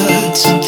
words.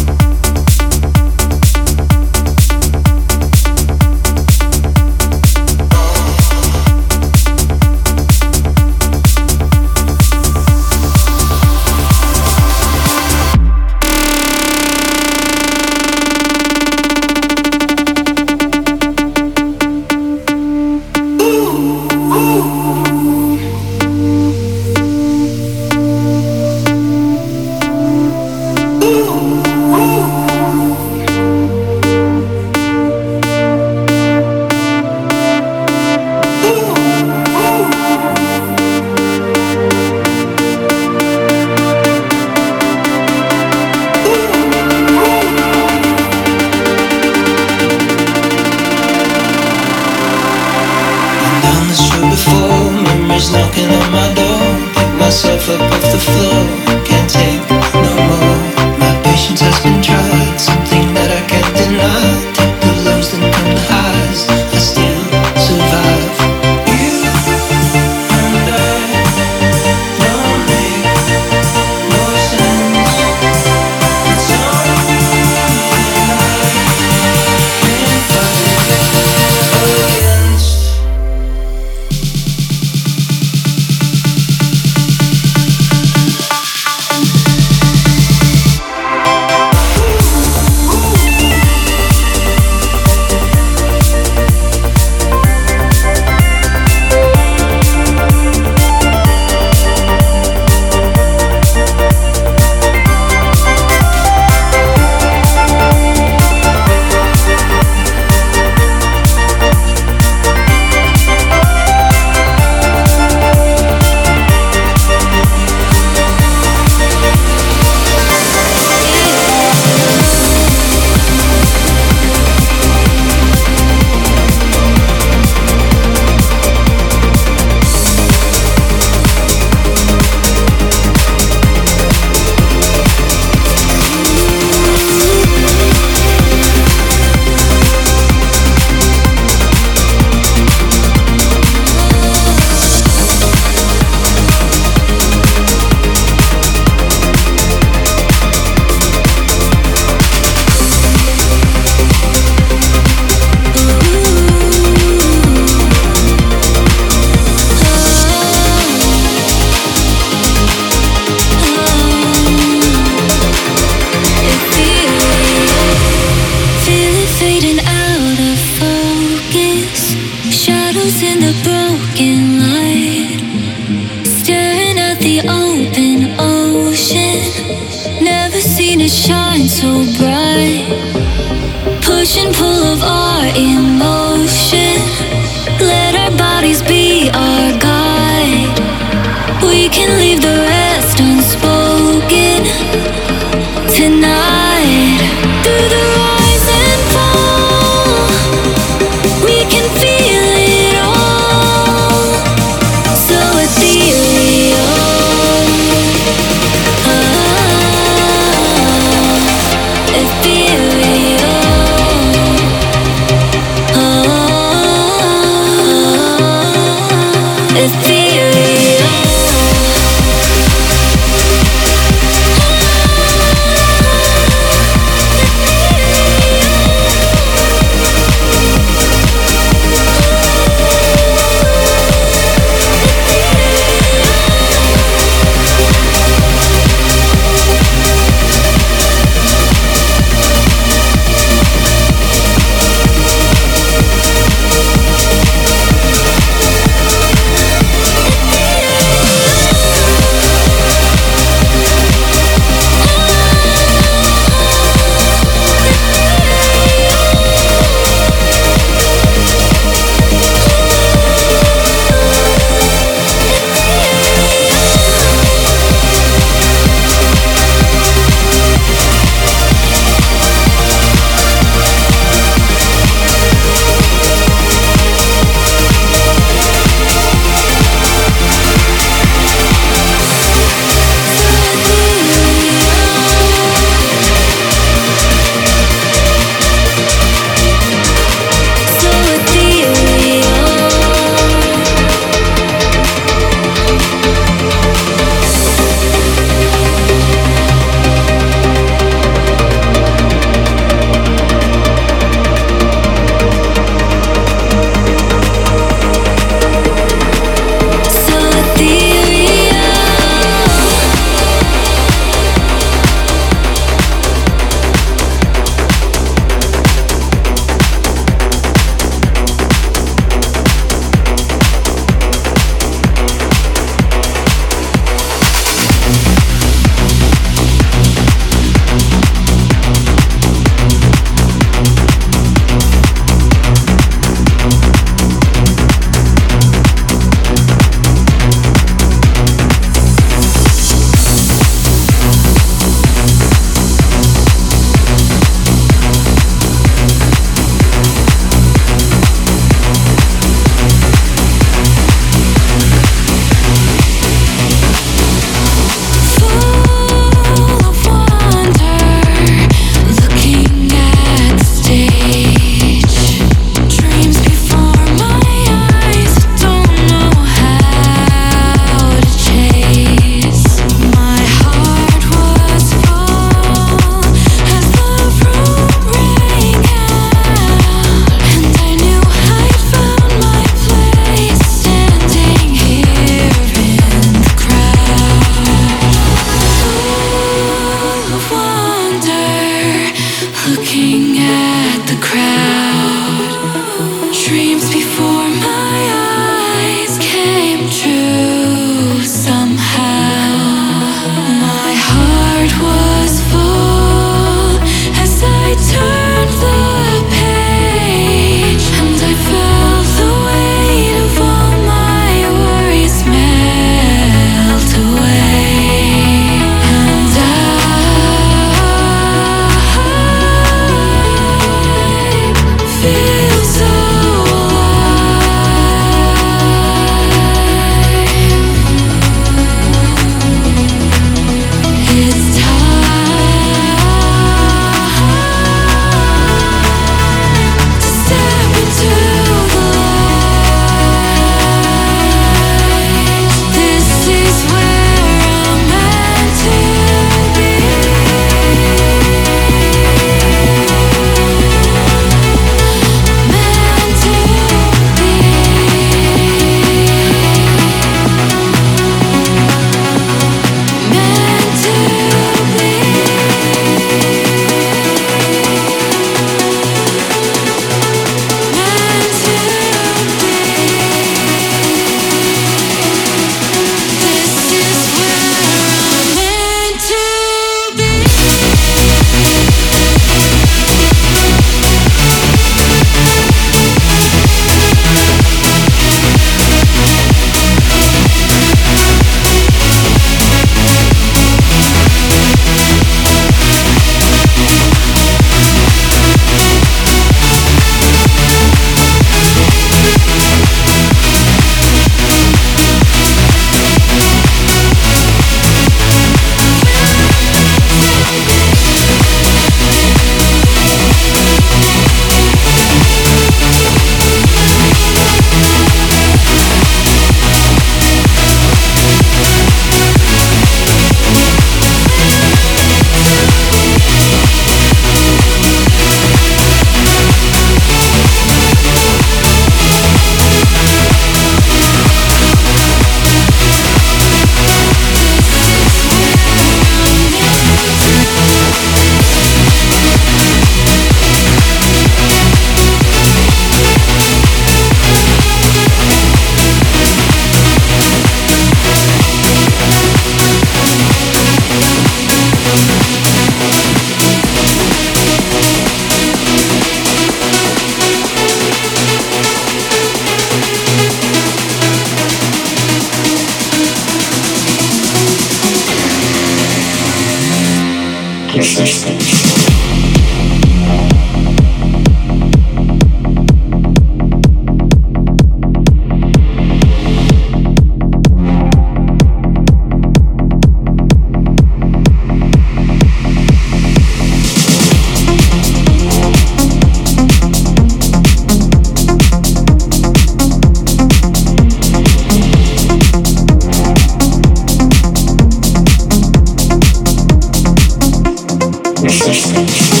Sessions.